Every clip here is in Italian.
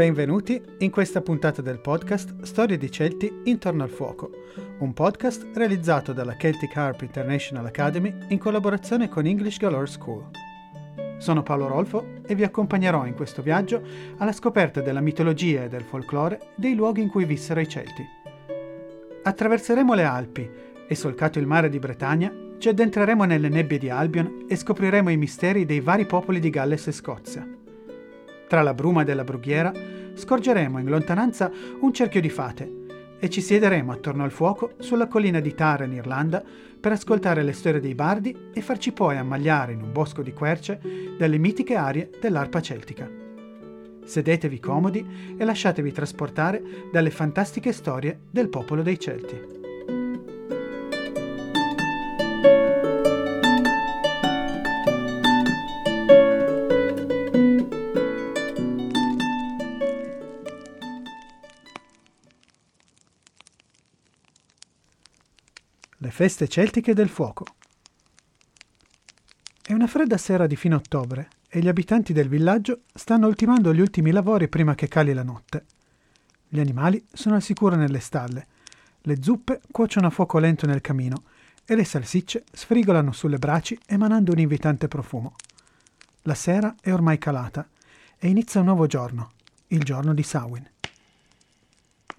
Benvenuti in questa puntata del podcast Storie di Celti intorno al fuoco, un podcast realizzato dalla Celtic Harp International Academy in collaborazione con English Galore School. Sono Paolo Rolfo e vi accompagnerò in questo viaggio alla scoperta della mitologia e del folklore dei luoghi in cui vissero i Celti. Attraverseremo le Alpi e, solcato il mare di Bretagna, ci addentreremo nelle nebbie di Albion e scopriremo i misteri dei vari popoli di Galles e Scozia. Tra la bruma della brughiera scorgeremo in lontananza un cerchio di fate e ci siederemo attorno al fuoco sulla collina di Tara in Irlanda per ascoltare le storie dei bardi e farci poi ammagliare in un bosco di querce dalle mitiche arie dell'arpa celtica. Sedetevi comodi e lasciatevi trasportare dalle fantastiche storie del popolo dei Celti. Feste celtiche del fuoco. È una fredda sera di fine ottobre e gli abitanti del villaggio stanno ultimando gli ultimi lavori prima che cali la notte. Gli animali sono al sicuro nelle stalle, le zuppe cuociono a fuoco lento nel camino e le salsicce sfrigolano sulle braci emanando un invitante profumo. La sera è ormai calata e inizia un nuovo giorno, il giorno di Samhain.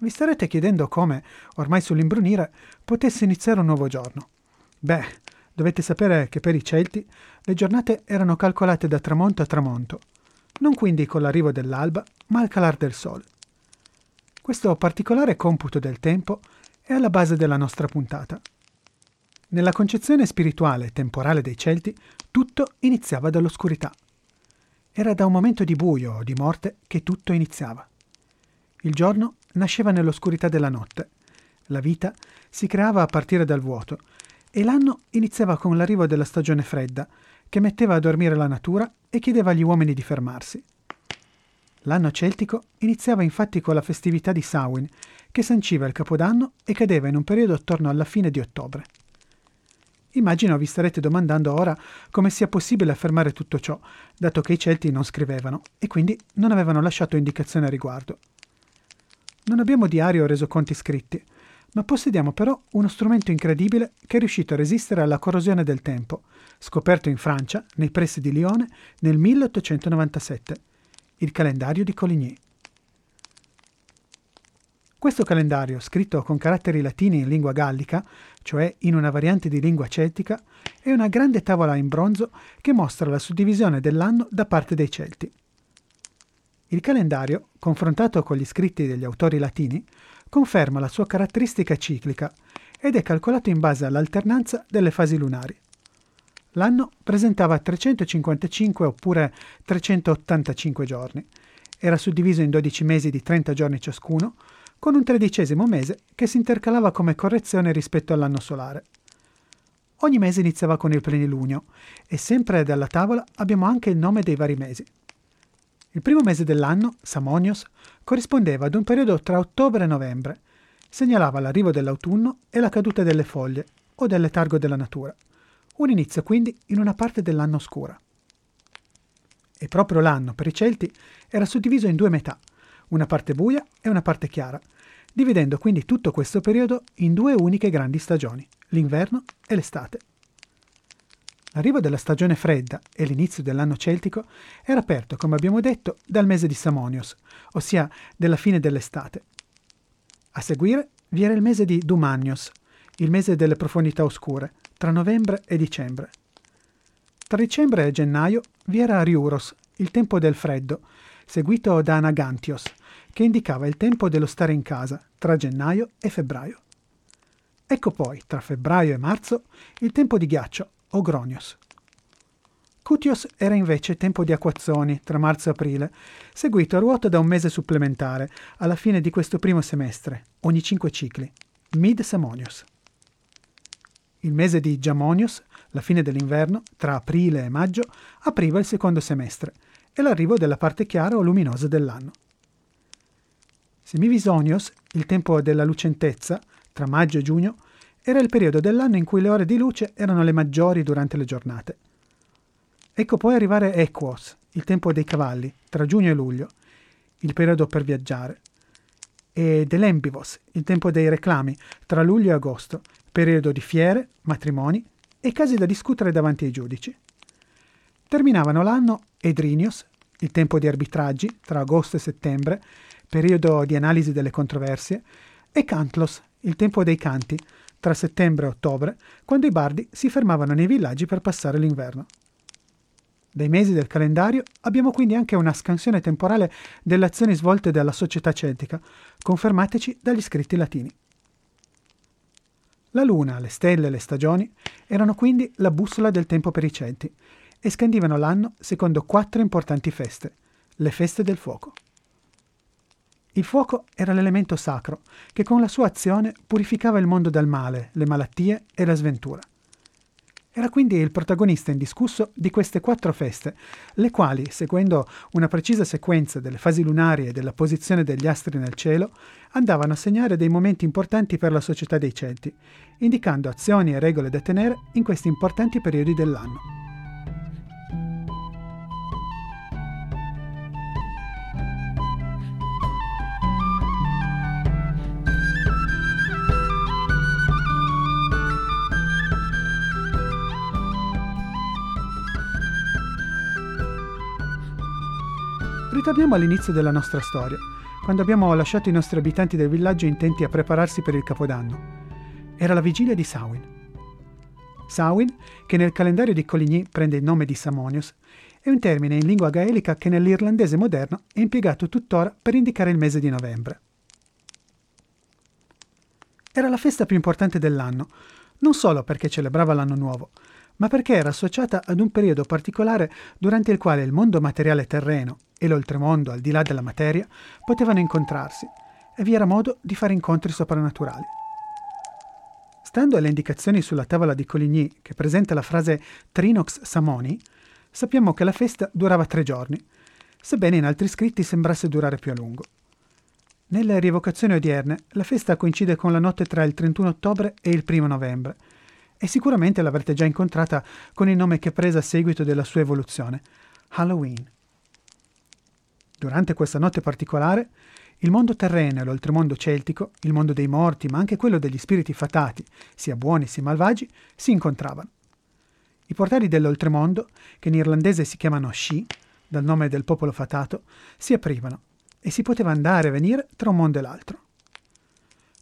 Vi starete chiedendo come, ormai sull'imbrunire, potesse iniziare un nuovo giorno. Beh, dovete sapere che per i Celti le giornate erano calcolate da tramonto a tramonto, non quindi con l'arrivo dell'alba, ma al calar del sole. Questo particolare computo del tempo è alla base della nostra puntata. Nella concezione spirituale e temporale dei Celti, tutto iniziava dall'oscurità. Era da un momento di buio o di morte che tutto iniziava. Il giorno nasceva nell'oscurità della notte. La vita si creava a partire dal vuoto e l'anno iniziava con l'arrivo della stagione fredda, che metteva a dormire la natura e chiedeva agli uomini di fermarsi. L'anno celtico iniziava infatti con la festività di Samhain, che sanciva il capodanno e cadeva in un periodo attorno alla fine di ottobre. Immagino vi starete domandando ora come sia possibile affermare tutto ciò, dato che i Celti non scrivevano e quindi non avevano lasciato indicazioni a riguardo. Non abbiamo diari o resoconti scritti, ma possediamo però uno strumento incredibile che è riuscito a resistere alla corrosione del tempo, scoperto in Francia, nei pressi di Lione, nel 1897, il calendario di Coligny. Questo calendario, scritto con caratteri latini in lingua gallica, cioè in una variante di lingua celtica, è una grande tavola in bronzo che mostra la suddivisione dell'anno da parte dei Celti. Il calendario, confrontato con gli scritti degli autori latini, conferma la sua caratteristica ciclica ed è calcolato in base all'alternanza delle fasi lunari. L'anno presentava 355 oppure 385 giorni. Era suddiviso in 12 mesi di 30 giorni ciascuno, con un tredicesimo mese che si intercalava come correzione rispetto all'anno solare. Ogni mese iniziava con il plenilunio e sempre dalla tavola abbiamo anche il nome dei vari mesi. Il primo mese dell'anno, Samonios, corrispondeva ad un periodo tra ottobre e novembre. Segnalava l'arrivo dell'autunno e la caduta delle foglie o del letargo della natura. Un inizio quindi in una parte dell'anno scura. E proprio l'anno per i Celti era suddiviso in due metà, una parte buia e una parte chiara, dividendo quindi tutto questo periodo in due uniche grandi stagioni, l'inverno e l'estate. L'arrivo della stagione fredda e l'inizio dell'anno celtico era aperto, come abbiamo detto, dal mese di Samonios, ossia della fine dell'estate. A seguire vi era il mese di Dumanios, il mese delle profondità oscure, tra novembre e dicembre. Tra dicembre e gennaio vi era Riuros, il tempo del freddo, seguito da Anagantios, che indicava il tempo dello stare in casa, tra gennaio e febbraio. Ecco poi, tra febbraio e marzo, il tempo di ghiaccio, Ogronios. Cutios era invece tempo di acquazzoni tra marzo e aprile, seguito a ruota da un mese supplementare alla fine di questo primo semestre, ogni cinque cicli, Mid Samonios. Il mese di Giamonios, la fine dell'inverno, tra aprile e maggio, apriva il secondo semestre e l'arrivo della parte chiara o luminosa dell'anno. Semivisonios, il tempo della lucentezza, tra maggio e giugno, era il periodo dell'anno in cui le ore di luce erano le maggiori durante le giornate. Ecco poi arrivare Equos, il tempo dei cavalli, tra giugno e luglio, il periodo per viaggiare, e dell'Embivos, il tempo dei reclami, tra luglio e agosto, periodo di fiere, matrimoni e casi da discutere davanti ai giudici. Terminavano l'anno Edrinios, il tempo di arbitraggi, tra agosto e settembre, periodo di analisi delle controversie, e Cantlos, il tempo dei canti, tra settembre e ottobre, quando i bardi si fermavano nei villaggi per passare l'inverno. Dai mesi del calendario abbiamo quindi anche una scansione temporale delle azioni svolte dalla società celtica, confermateci dagli scritti latini. La luna, le stelle e le stagioni erano quindi la bussola del tempo per i Celti e scandivano l'anno secondo quattro importanti feste, le feste del fuoco. Il fuoco era l'elemento sacro che con la sua azione purificava il mondo dal male, le malattie e la sventura. Era quindi il protagonista indiscusso di queste quattro feste, le quali, seguendo una precisa sequenza delle fasi lunari e della posizione degli astri nel cielo, andavano a segnare dei momenti importanti per la società dei Celti, indicando azioni e regole da tenere in questi importanti periodi dell'anno. Ritorniamo all'inizio della nostra storia, quando abbiamo lasciato i nostri abitanti del villaggio intenti a prepararsi per il Capodanno. Era la vigilia di Samhain. Samhain, che nel calendario di Coligny prende il nome di Samonius, è un termine in lingua gaelica che nell'irlandese moderno è impiegato tuttora per indicare il mese di novembre. Era la festa più importante dell'anno, non solo perché celebrava l'anno nuovo, ma perché era associata ad un periodo particolare durante il quale il mondo materiale terreno e l'oltremondo, al di là della materia, potevano incontrarsi e vi era modo di fare incontri soprannaturali. Stando alle indicazioni sulla tavola di Coligny, che presenta la frase Trinox Samoni, sappiamo che la festa durava tre giorni, sebbene in altri scritti sembrasse durare più a lungo. Nelle rievocazioni odierne, la festa coincide con la notte tra il 31 ottobre e il 1 novembre, e sicuramente l'avrete già incontrata con il nome che prese a seguito della sua evoluzione, Halloween. Durante questa notte particolare, il mondo terreno e l'oltremondo celtico, il mondo dei morti, ma anche quello degli spiriti fatati, sia buoni sia malvagi, si incontravano. I portali dell'oltremondo, che in irlandese si chiamano Shi, dal nome del popolo fatato, si aprivano e si poteva andare e venire tra un mondo e l'altro.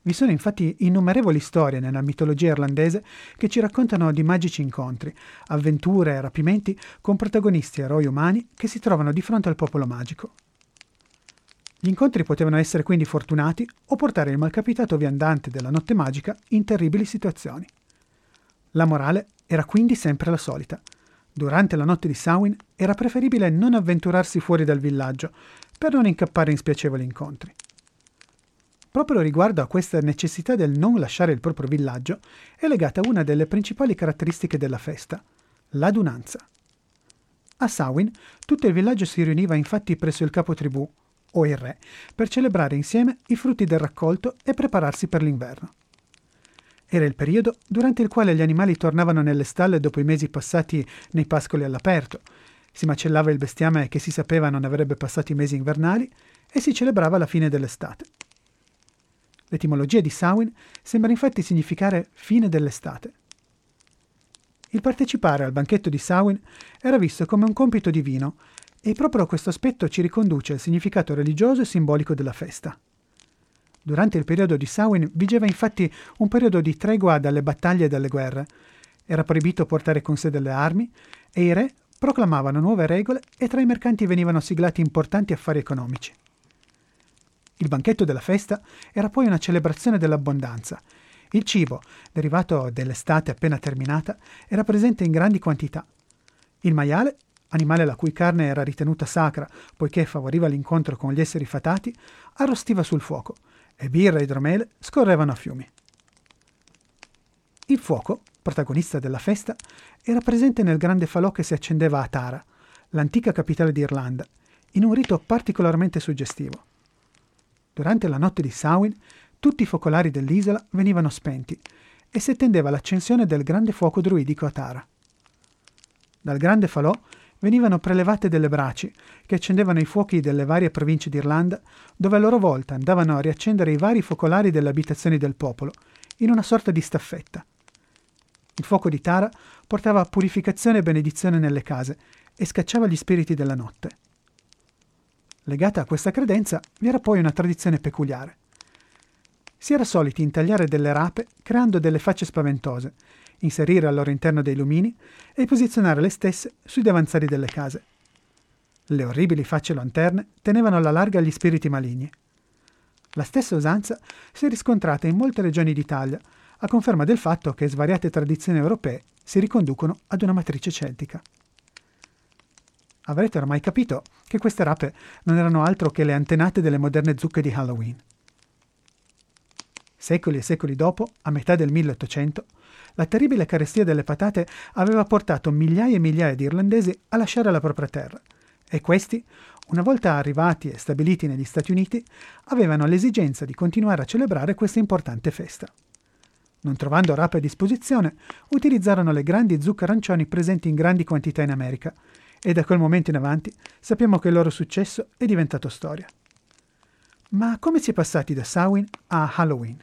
Vi sono infatti innumerevoli storie nella mitologia irlandese che ci raccontano di magici incontri, avventure e rapimenti con protagonisti eroi umani che si trovano di fronte al popolo magico. Gli incontri potevano essere quindi fortunati o portare il malcapitato viandante della notte magica in terribili situazioni. La morale era quindi sempre la solita. Durante la notte di Samhain era preferibile non avventurarsi fuori dal villaggio per non incappare in spiacevoli incontri. Proprio riguardo a questa necessità del non lasciare il proprio villaggio è legata una delle principali caratteristiche della festa, l'adunanza. A Samhain tutto il villaggio si riuniva infatti presso il capo tribù, o il re, per celebrare insieme i frutti del raccolto e prepararsi per l'inverno. Era il periodo durante il quale gli animali tornavano nelle stalle dopo i mesi passati nei pascoli all'aperto, si macellava il bestiame che si sapeva non avrebbe passato i mesi invernali e si celebrava la fine dell'estate. L'etimologia di Samhain sembra infatti significare fine dell'estate. Il partecipare al banchetto di Samhain era visto come un compito divino e proprio questo aspetto ci riconduce al significato religioso e simbolico della festa. Durante il periodo di Samhain vigeva infatti un periodo di tregua dalle battaglie e dalle guerre. Era proibito portare con sé delle armi e i re proclamavano nuove regole e tra i mercanti venivano siglati importanti affari economici. Il banchetto della festa era poi una celebrazione dell'abbondanza. Il cibo, derivato dell'estate appena terminata, era presente in grandi quantità. Il maiale animale la cui carne era ritenuta sacra poiché favoriva l'incontro con gli esseri fatati, arrostiva sul fuoco e birra e idromele scorrevano a fiumi. Il fuoco, protagonista della festa, era presente nel grande falò che si accendeva a Tara, l'antica capitale d'Irlanda, in un rito particolarmente suggestivo. Durante la notte di Samhain, tutti i focolari dell'isola venivano spenti e si attendeva l'accensione del grande fuoco druidico a Tara. Dal grande falò venivano prelevate delle braci che accendevano i fuochi delle varie province d'Irlanda, dove a loro volta andavano a riaccendere i vari focolari delle abitazioni del popolo, in una sorta di staffetta. Il fuoco di Tara portava purificazione e benedizione nelle case e scacciava gli spiriti della notte. Legata a questa credenza vi era poi una tradizione peculiare. Si era soliti intagliare delle rape creando delle facce spaventose, inserire al loro interno dei lumini e posizionare le stesse sui davanzali delle case. Le orribili facce lanterne tenevano alla larga gli spiriti maligni. La stessa usanza si è riscontrata in molte regioni d'Italia, a conferma del fatto che svariate tradizioni europee si riconducono ad una matrice celtica. Avrete ormai capito che queste rape non erano altro che le antenate delle moderne zucche di Halloween. Secoli e secoli dopo, a metà del 1800, la terribile carestia delle patate aveva portato migliaia e migliaia di irlandesi a lasciare la propria terra e questi, una volta arrivati e stabiliti negli Stati Uniti, avevano l'esigenza di continuare a celebrare questa importante festa. Non trovando rape a disposizione, utilizzarono le grandi zucche arancioni presenti in grandi quantità in America e da quel momento in avanti sappiamo che il loro successo è diventato storia. Ma come si è passati da Samhain a Halloween?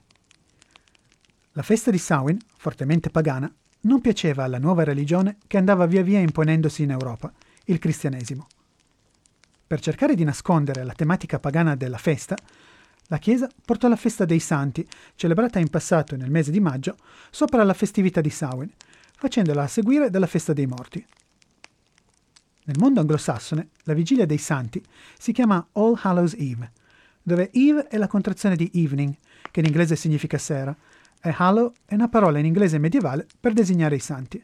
La festa di Samhain, fortemente pagana, non piaceva alla nuova religione che andava via via imponendosi in Europa, il cristianesimo. Per cercare di nascondere la tematica pagana della festa, la Chiesa portò la festa dei Santi, celebrata in passato nel mese di maggio, sopra la festività di Samhain, facendola a seguire dalla festa dei morti. Nel mondo anglosassone, la vigilia dei santi si chiama All Hallows Eve, dove Eve è la contrazione di evening, che in inglese significa sera, e Hallow è una parola in inglese medievale per designare i santi.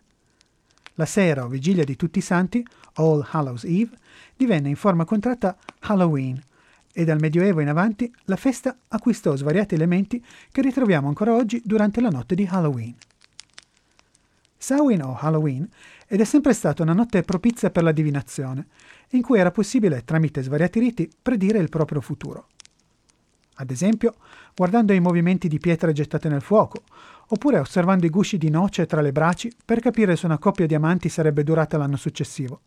La sera o vigilia di tutti i santi, All Hallows Eve, divenne in forma contratta Halloween, e dal Medioevo in avanti la festa acquistò svariati elementi che ritroviamo ancora oggi durante la notte di Halloween. Samhain o Halloween ed è sempre stata una notte propizia per la divinazione, in cui era possibile, tramite svariati riti, predire il proprio futuro. Ad esempio, guardando i movimenti di pietre gettate nel fuoco, oppure osservando i gusci di noce tra le braci per capire se una coppia di amanti sarebbe durata l'anno successivo.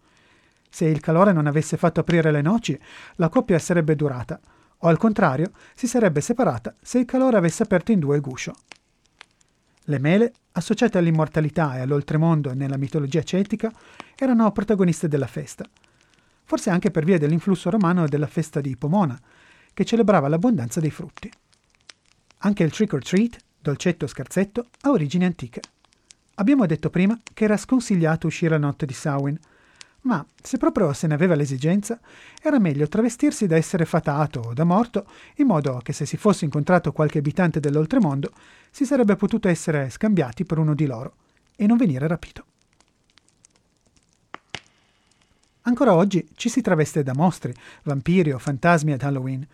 Se il calore non avesse fatto aprire le noci, la coppia sarebbe durata, o al contrario, si sarebbe separata se il calore avesse aperto in due il guscio. Le mele, associate all'immortalità e all'oltremondo nella mitologia celtica, erano protagoniste della festa. Forse anche per via dell'influsso romano della festa di Pomona, che celebrava l'abbondanza dei frutti. Anche il trick or treat, dolcetto scherzetto, ha origini antiche. Abbiamo detto prima che era sconsigliato uscire la notte di Samhain, ma se proprio se ne aveva l'esigenza, era meglio travestirsi da essere fatato o da morto, in modo che se si fosse incontrato qualche abitante dell'oltremondo, si sarebbe potuto essere scambiati per uno di loro e non venire rapito. Ancora oggi ci si traveste da mostri, vampiri o fantasmi ad Halloween,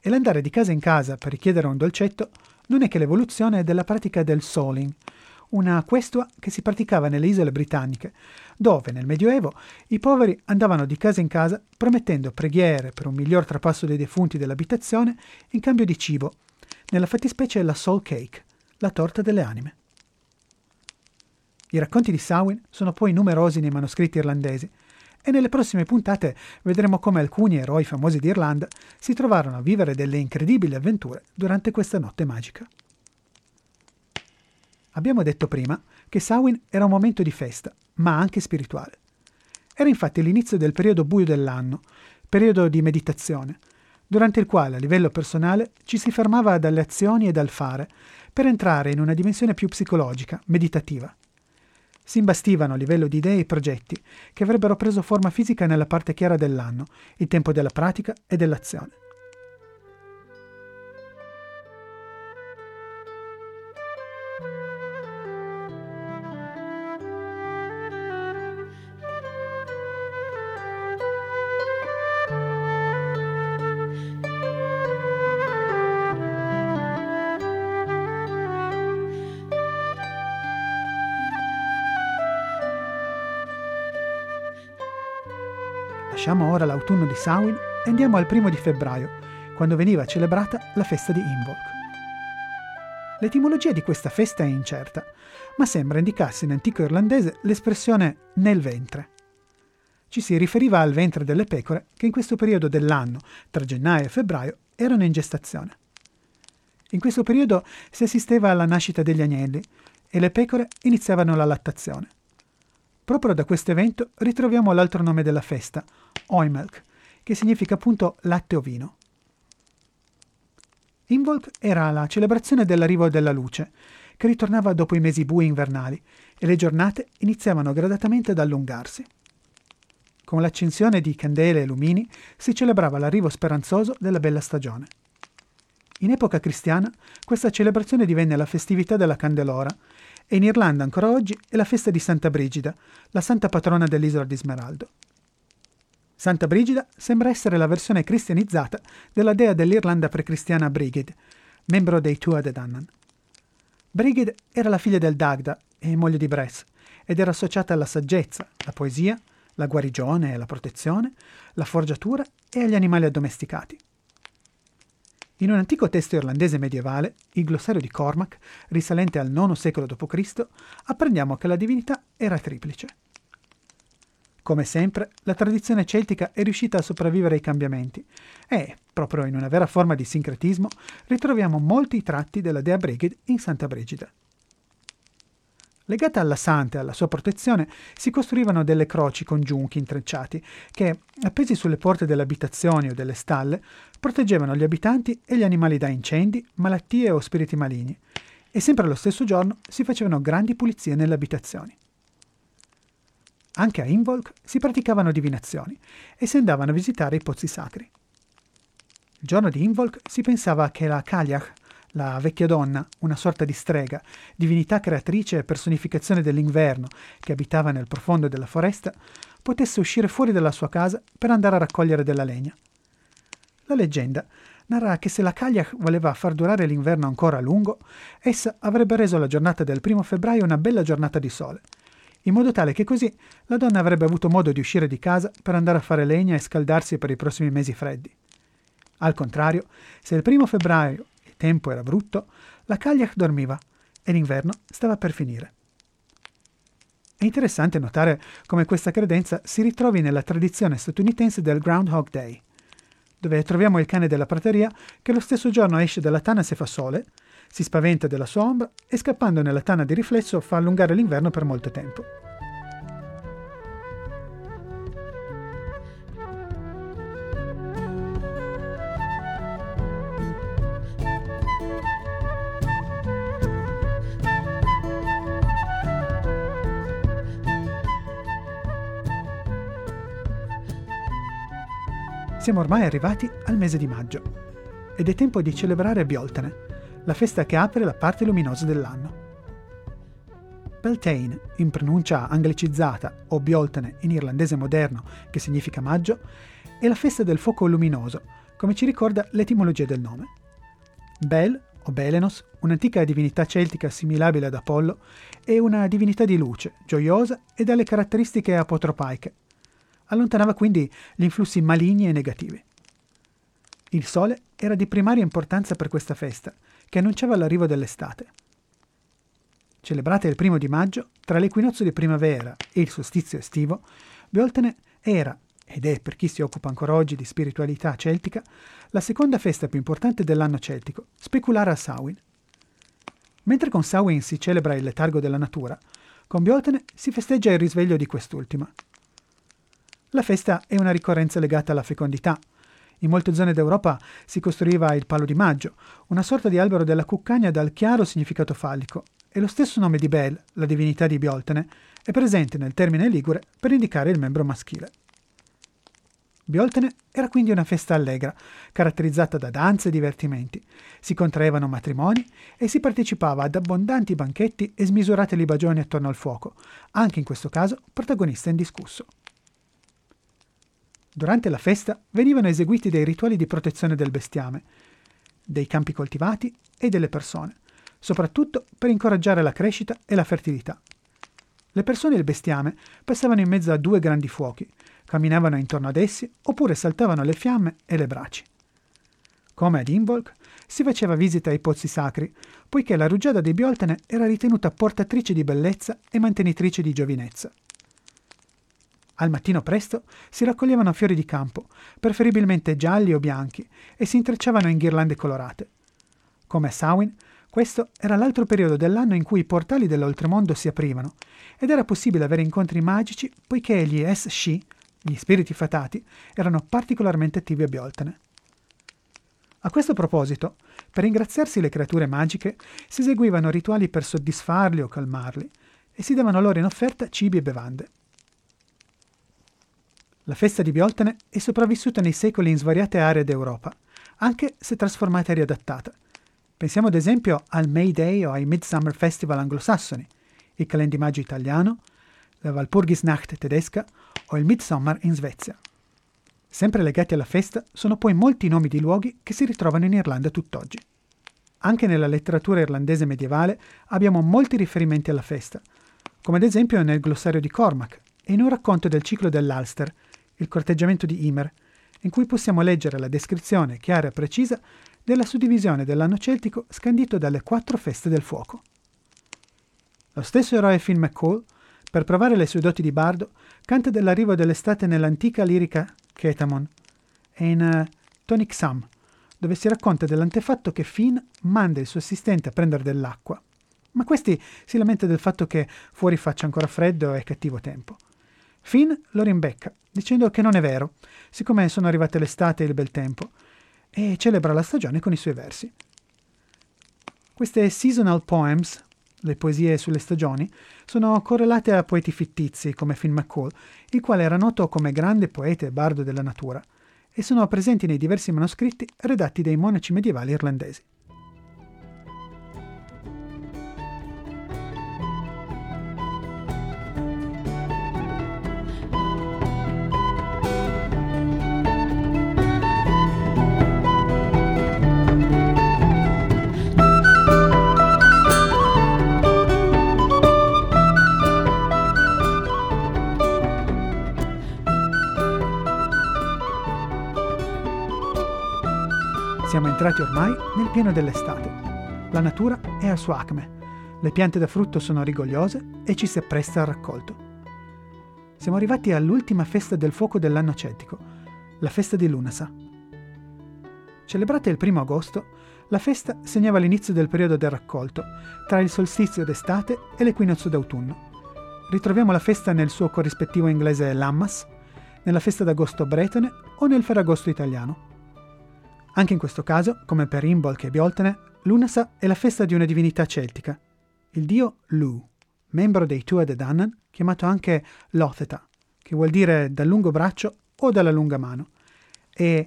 e l'andare di casa in casa per richiedere un dolcetto non è che l'evoluzione della pratica del souling, una questua che si praticava nelle isole britanniche, dove nel Medioevo i poveri andavano di casa in casa promettendo preghiere per un miglior trapasso dei defunti dell'abitazione in cambio di cibo, nella fattispecie la soul cake, la torta delle anime. I racconti di Samhain sono poi numerosi nei manoscritti irlandesi e nelle prossime puntate vedremo come alcuni eroi famosi d'Irlanda si trovarono a vivere delle incredibili avventure durante questa notte magica. Abbiamo detto prima che Samhain era un momento di festa, ma anche spirituale. Era infatti l'inizio del periodo buio dell'anno, periodo di meditazione, durante il quale a livello personale ci si fermava dalle azioni e dal fare per entrare in una dimensione più psicologica, meditativa. Si imbastivano a livello di idee e progetti che avrebbero preso forma fisica nella parte chiara dell'anno, il tempo della pratica e dell'azione. Lasciamo ora l'autunno di Samhain e andiamo al primo di febbraio, quando veniva celebrata la festa di Imbolc. L'etimologia di questa festa è incerta, ma sembra indicarsi in antico irlandese l'espressione nel ventre. ci si riferiva al ventre delle pecore che in questo periodo dell'anno, tra gennaio e febbraio, erano in gestazione. In questo periodo si assisteva alla nascita degli agnelli e le pecore iniziavano la lattazione. Proprio da questo evento ritroviamo l'altro nome della festa, Oimelk, che significa appunto latte o vino. Involk era la celebrazione dell'arrivo della luce, che ritornava dopo i mesi bui invernali, e le giornate iniziavano gradatamente ad allungarsi. Con l'accensione di candele e lumini si celebrava l'arrivo speranzoso della bella stagione. In epoca cristiana questa celebrazione divenne la festività della Candelora e in Irlanda ancora oggi è la festa di Santa Brigida, la santa patrona dell'isola di Smeraldo. Santa Brigida sembra essere la versione cristianizzata della dea dell'Irlanda precristiana Brigid, membro dei Tuatha De Danann. Brigid era la figlia del Dagda e moglie di Bress ed era associata alla saggezza, la poesia, la guarigione e la protezione, la forgiatura e agli animali addomesticati. In un antico testo irlandese medievale, il glossario di Cormac, risalente al IX secolo d.C., apprendiamo che la divinità era triplice. Come sempre, la tradizione celtica è riuscita a sopravvivere ai cambiamenti e, proprio in una vera forma di sincretismo, ritroviamo molti tratti della dea Brigid in Santa Brigida. Legate alla santa e alla sua protezione, si costruivano delle croci con giunchi intrecciati che, appesi sulle porte delle abitazioni o delle stalle, proteggevano gli abitanti e gli animali da incendi, malattie o spiriti maligni, e sempre allo stesso giorno si facevano grandi pulizie nelle abitazioni. Anche a Involk si praticavano divinazioni e si andavano a visitare i pozzi sacri. Il giorno di Involk si pensava che la Kaliach, la vecchia donna, una sorta di strega, divinità creatrice e personificazione dell'inverno che abitava nel profondo della foresta, potesse uscire fuori dalla sua casa per andare a raccogliere della legna. La leggenda narra che se la Cagliach voleva far durare l'inverno ancora a lungo, essa avrebbe reso la giornata del primo febbraio una bella giornata di sole, in modo tale che così la donna avrebbe avuto modo di uscire di casa per andare a fare legna e scaldarsi per i prossimi mesi freddi. Al contrario, se il primo febbraio tempo era brutto, la Cagliach dormiva e l'inverno stava per finire. È interessante notare come questa credenza si ritrovi nella tradizione statunitense del Groundhog Day, dove troviamo il cane della prateria che lo stesso giorno esce dalla tana se fa sole, si spaventa della sua ombra e scappando nella tana di riflesso fa allungare l'inverno per molto tempo. Siamo ormai arrivati al mese di maggio ed è tempo di celebrare Bioltane, la festa che apre la parte luminosa dell'anno. Beltane, in pronuncia anglicizzata, o Bioltane in irlandese moderno, che significa maggio, è la festa del fuoco luminoso, come ci ricorda l'etimologia del nome. Bel, o Belenos, un'antica divinità celtica assimilabile ad Apollo, è una divinità di luce, gioiosa e dalle caratteristiche apotropaiche, allontanava quindi gli influssi maligni e negativi. Il sole era di primaria importanza per questa festa, che annunciava l'arrivo dell'estate. Celebrata il primo di maggio, tra l'equinozio di primavera e il solstizio estivo, Beoltene era, ed è per chi si occupa ancora oggi di spiritualità celtica, la seconda festa più importante dell'anno celtico, speculare a Samhain. Mentre con Samhain si celebra il letargo della natura, con Beoltene si festeggia il risveglio di quest'ultima. La festa è una ricorrenza legata alla fecondità. In molte zone d'Europa si costruiva il palo di maggio, una sorta di albero della cuccagna dal chiaro significato fallico, e lo stesso nome di Bel, la divinità di Bioltene, è presente nel termine ligure per indicare il membro maschile. Bioltene era quindi una festa allegra, caratterizzata da danze e divertimenti. Si contraevano matrimoni e si partecipava ad abbondanti banchetti e smisurate libagioni attorno al fuoco, anche in questo caso protagonista indiscusso. Durante la festa venivano eseguiti dei rituali di protezione del bestiame, dei campi coltivati e delle persone, soprattutto per incoraggiare la crescita e la fertilità. Le persone e il bestiame passavano in mezzo a due grandi fuochi, camminavano intorno ad essi oppure saltavano le fiamme e le braci. Come ad Involk, si faceva visita ai pozzi sacri, poiché la rugiada di Bioltene era ritenuta portatrice di bellezza e mantenitrice di giovinezza. Al mattino presto si raccoglievano fiori di campo, preferibilmente gialli o bianchi, e si intrecciavano in ghirlande colorate. Come a Samhain, questo era l'altro periodo dell'anno in cui i portali dell'oltremondo si aprivano ed era possibile avere incontri magici poiché gli S-Shi, gli spiriti fatati, erano particolarmente attivi a Bioltene. A questo proposito, per ringraziarsi le creature magiche, si eseguivano rituali per soddisfarli o calmarli e si davano loro in offerta cibi e bevande. La festa di Bioltene è sopravvissuta nei secoli in svariate aree d'Europa, anche se trasformata e riadattata, Pensiamo ad esempio al May Day o ai Midsummer Festival anglosassoni, il Calendimaggio italiano, la Walpurgisnacht tedesca o il Midsummer in Svezia. Sempre legati alla festa sono poi molti nomi di luoghi che si ritrovano in Irlanda tutt'oggi. Anche nella letteratura irlandese medievale abbiamo molti riferimenti alla festa, come ad esempio nel glossario di Cormac e in un racconto del ciclo dell'Ulster, il corteggiamento di Ymer, in cui possiamo leggere la descrizione chiara e precisa della suddivisione dell'anno celtico scandito dalle quattro feste del fuoco. Lo stesso eroe Finn McCall, per provare le sue doti di bardo, canta dell'arrivo dell'estate nell'antica lirica Ketamon e in uh, Tonic Sam, dove si racconta dell'antefatto che Finn manda il suo assistente a prendere dell'acqua. Ma questi si lamenta del fatto che fuori faccia ancora freddo e cattivo tempo. Finn lo rimbecca, dicendo che non è vero, siccome sono arrivate l'estate e il bel tempo, e celebra la stagione con i suoi versi. Queste seasonal poems, le poesie sulle stagioni, sono correlate a poeti fittizi come Finn McCall, il quale era noto come grande poeta e bardo della natura, e sono presenti nei diversi manoscritti redatti dai monaci medievali irlandesi. Siamo entrati ormai nel pieno dell'estate. La natura è al suo acme, le piante da frutto sono rigogliose e ci si appresta al raccolto. Siamo arrivati all'ultima festa del fuoco dell'anno celtico, la festa di Lunasa. Celebrata il primo agosto, la festa segnava l'inizio del periodo del raccolto, tra il solstizio d'estate e l'equinozio d'autunno. Ritroviamo la festa nel suo corrispettivo inglese Lammas, nella festa d'agosto bretone o nel Ferragosto italiano. Anche in questo caso, come per Imbolc e Bioltene, Lunasa è la festa di una divinità celtica, il dio Lu, membro dei Tuatha De Danann, chiamato anche Lotheta, che vuol dire dal lungo braccio o dalla lunga mano, e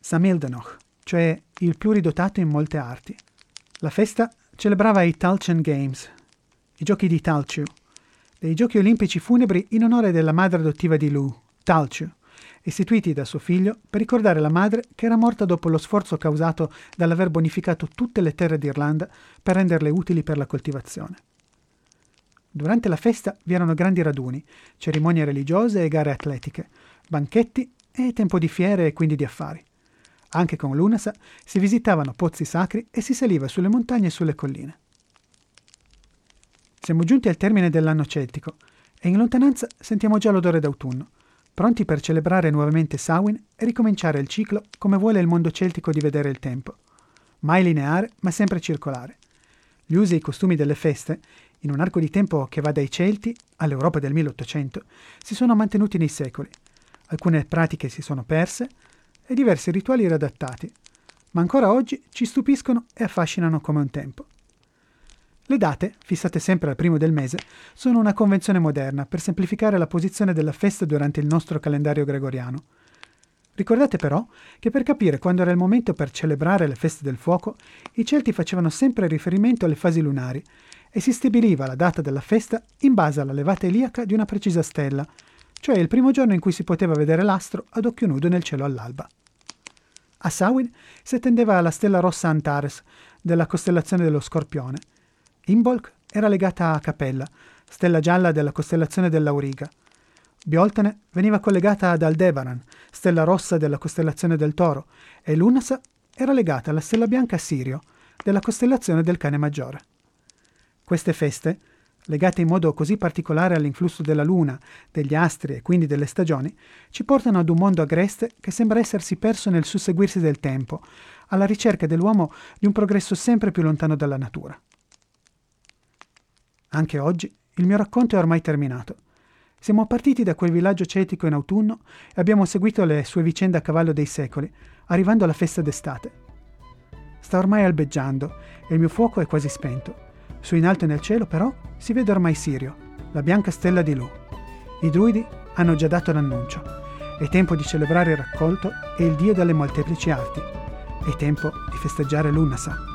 Samildanoch, cioè il pluridotato in molte arti. La festa celebrava i Talchen Games, i giochi di Talchu, dei giochi olimpici funebri in onore della madre adottiva di Lu, Talchu, istituiti da suo figlio per ricordare la madre che era morta dopo lo sforzo causato dall'aver bonificato tutte le terre d'Irlanda per renderle utili per la coltivazione. Durante la festa vi erano grandi raduni, cerimonie religiose e gare atletiche, banchetti e tempo di fiere e quindi di affari. Anche con Lunasa si visitavano pozzi sacri e si saliva sulle montagne e sulle colline. Siamo giunti al termine dell'anno celtico e in lontananza sentiamo già l'odore d'autunno pronti per celebrare nuovamente Samhain e ricominciare il ciclo come vuole il mondo celtico di vedere il tempo. Mai lineare, ma sempre circolare. Gli usi e i costumi delle feste, in un arco di tempo che va dai Celti all'Europa del 1800, si sono mantenuti nei secoli. Alcune pratiche si sono perse e diversi rituali riadattati, ma ancora oggi ci stupiscono e affascinano come un tempo. Le date, fissate sempre al primo del mese, sono una convenzione moderna per semplificare la posizione della festa durante il nostro calendario gregoriano. Ricordate però che per capire quando era il momento per celebrare le feste del fuoco, i Celti facevano sempre riferimento alle fasi lunari e si stabiliva la data della festa in base alla levata iliaca di una precisa stella, cioè il primo giorno in cui si poteva vedere l'astro ad occhio nudo nel cielo all'alba. A Samhain si attendeva alla stella rossa Antares, della costellazione dello Scorpione, Imbolc era legata a Capella, stella gialla della costellazione dell'Auriga. Bioltene veniva collegata ad Aldebaran, stella rossa della costellazione del Toro, e Lunasa era legata alla stella bianca Sirio, della costellazione del Cane Maggiore. Queste feste, legate in modo così particolare all'influsso della luna, degli astri e quindi delle stagioni, ci portano ad un mondo agreste che sembra essersi perso nel susseguirsi del tempo, alla ricerca dell'uomo di un progresso sempre più lontano dalla natura. Anche oggi il mio racconto è ormai terminato. Siamo partiti da quel villaggio cetico in autunno e abbiamo seguito le sue vicende a cavallo dei secoli, arrivando alla festa d'estate. Sta ormai albeggiando e il mio fuoco è quasi spento. Su in alto nel cielo, però, si vede ormai Sirio, la bianca stella di Lu. I druidi hanno già dato l'annuncio. È tempo di celebrare il raccolto e il dio delle molteplici arti. È tempo di festeggiare l'Unasa.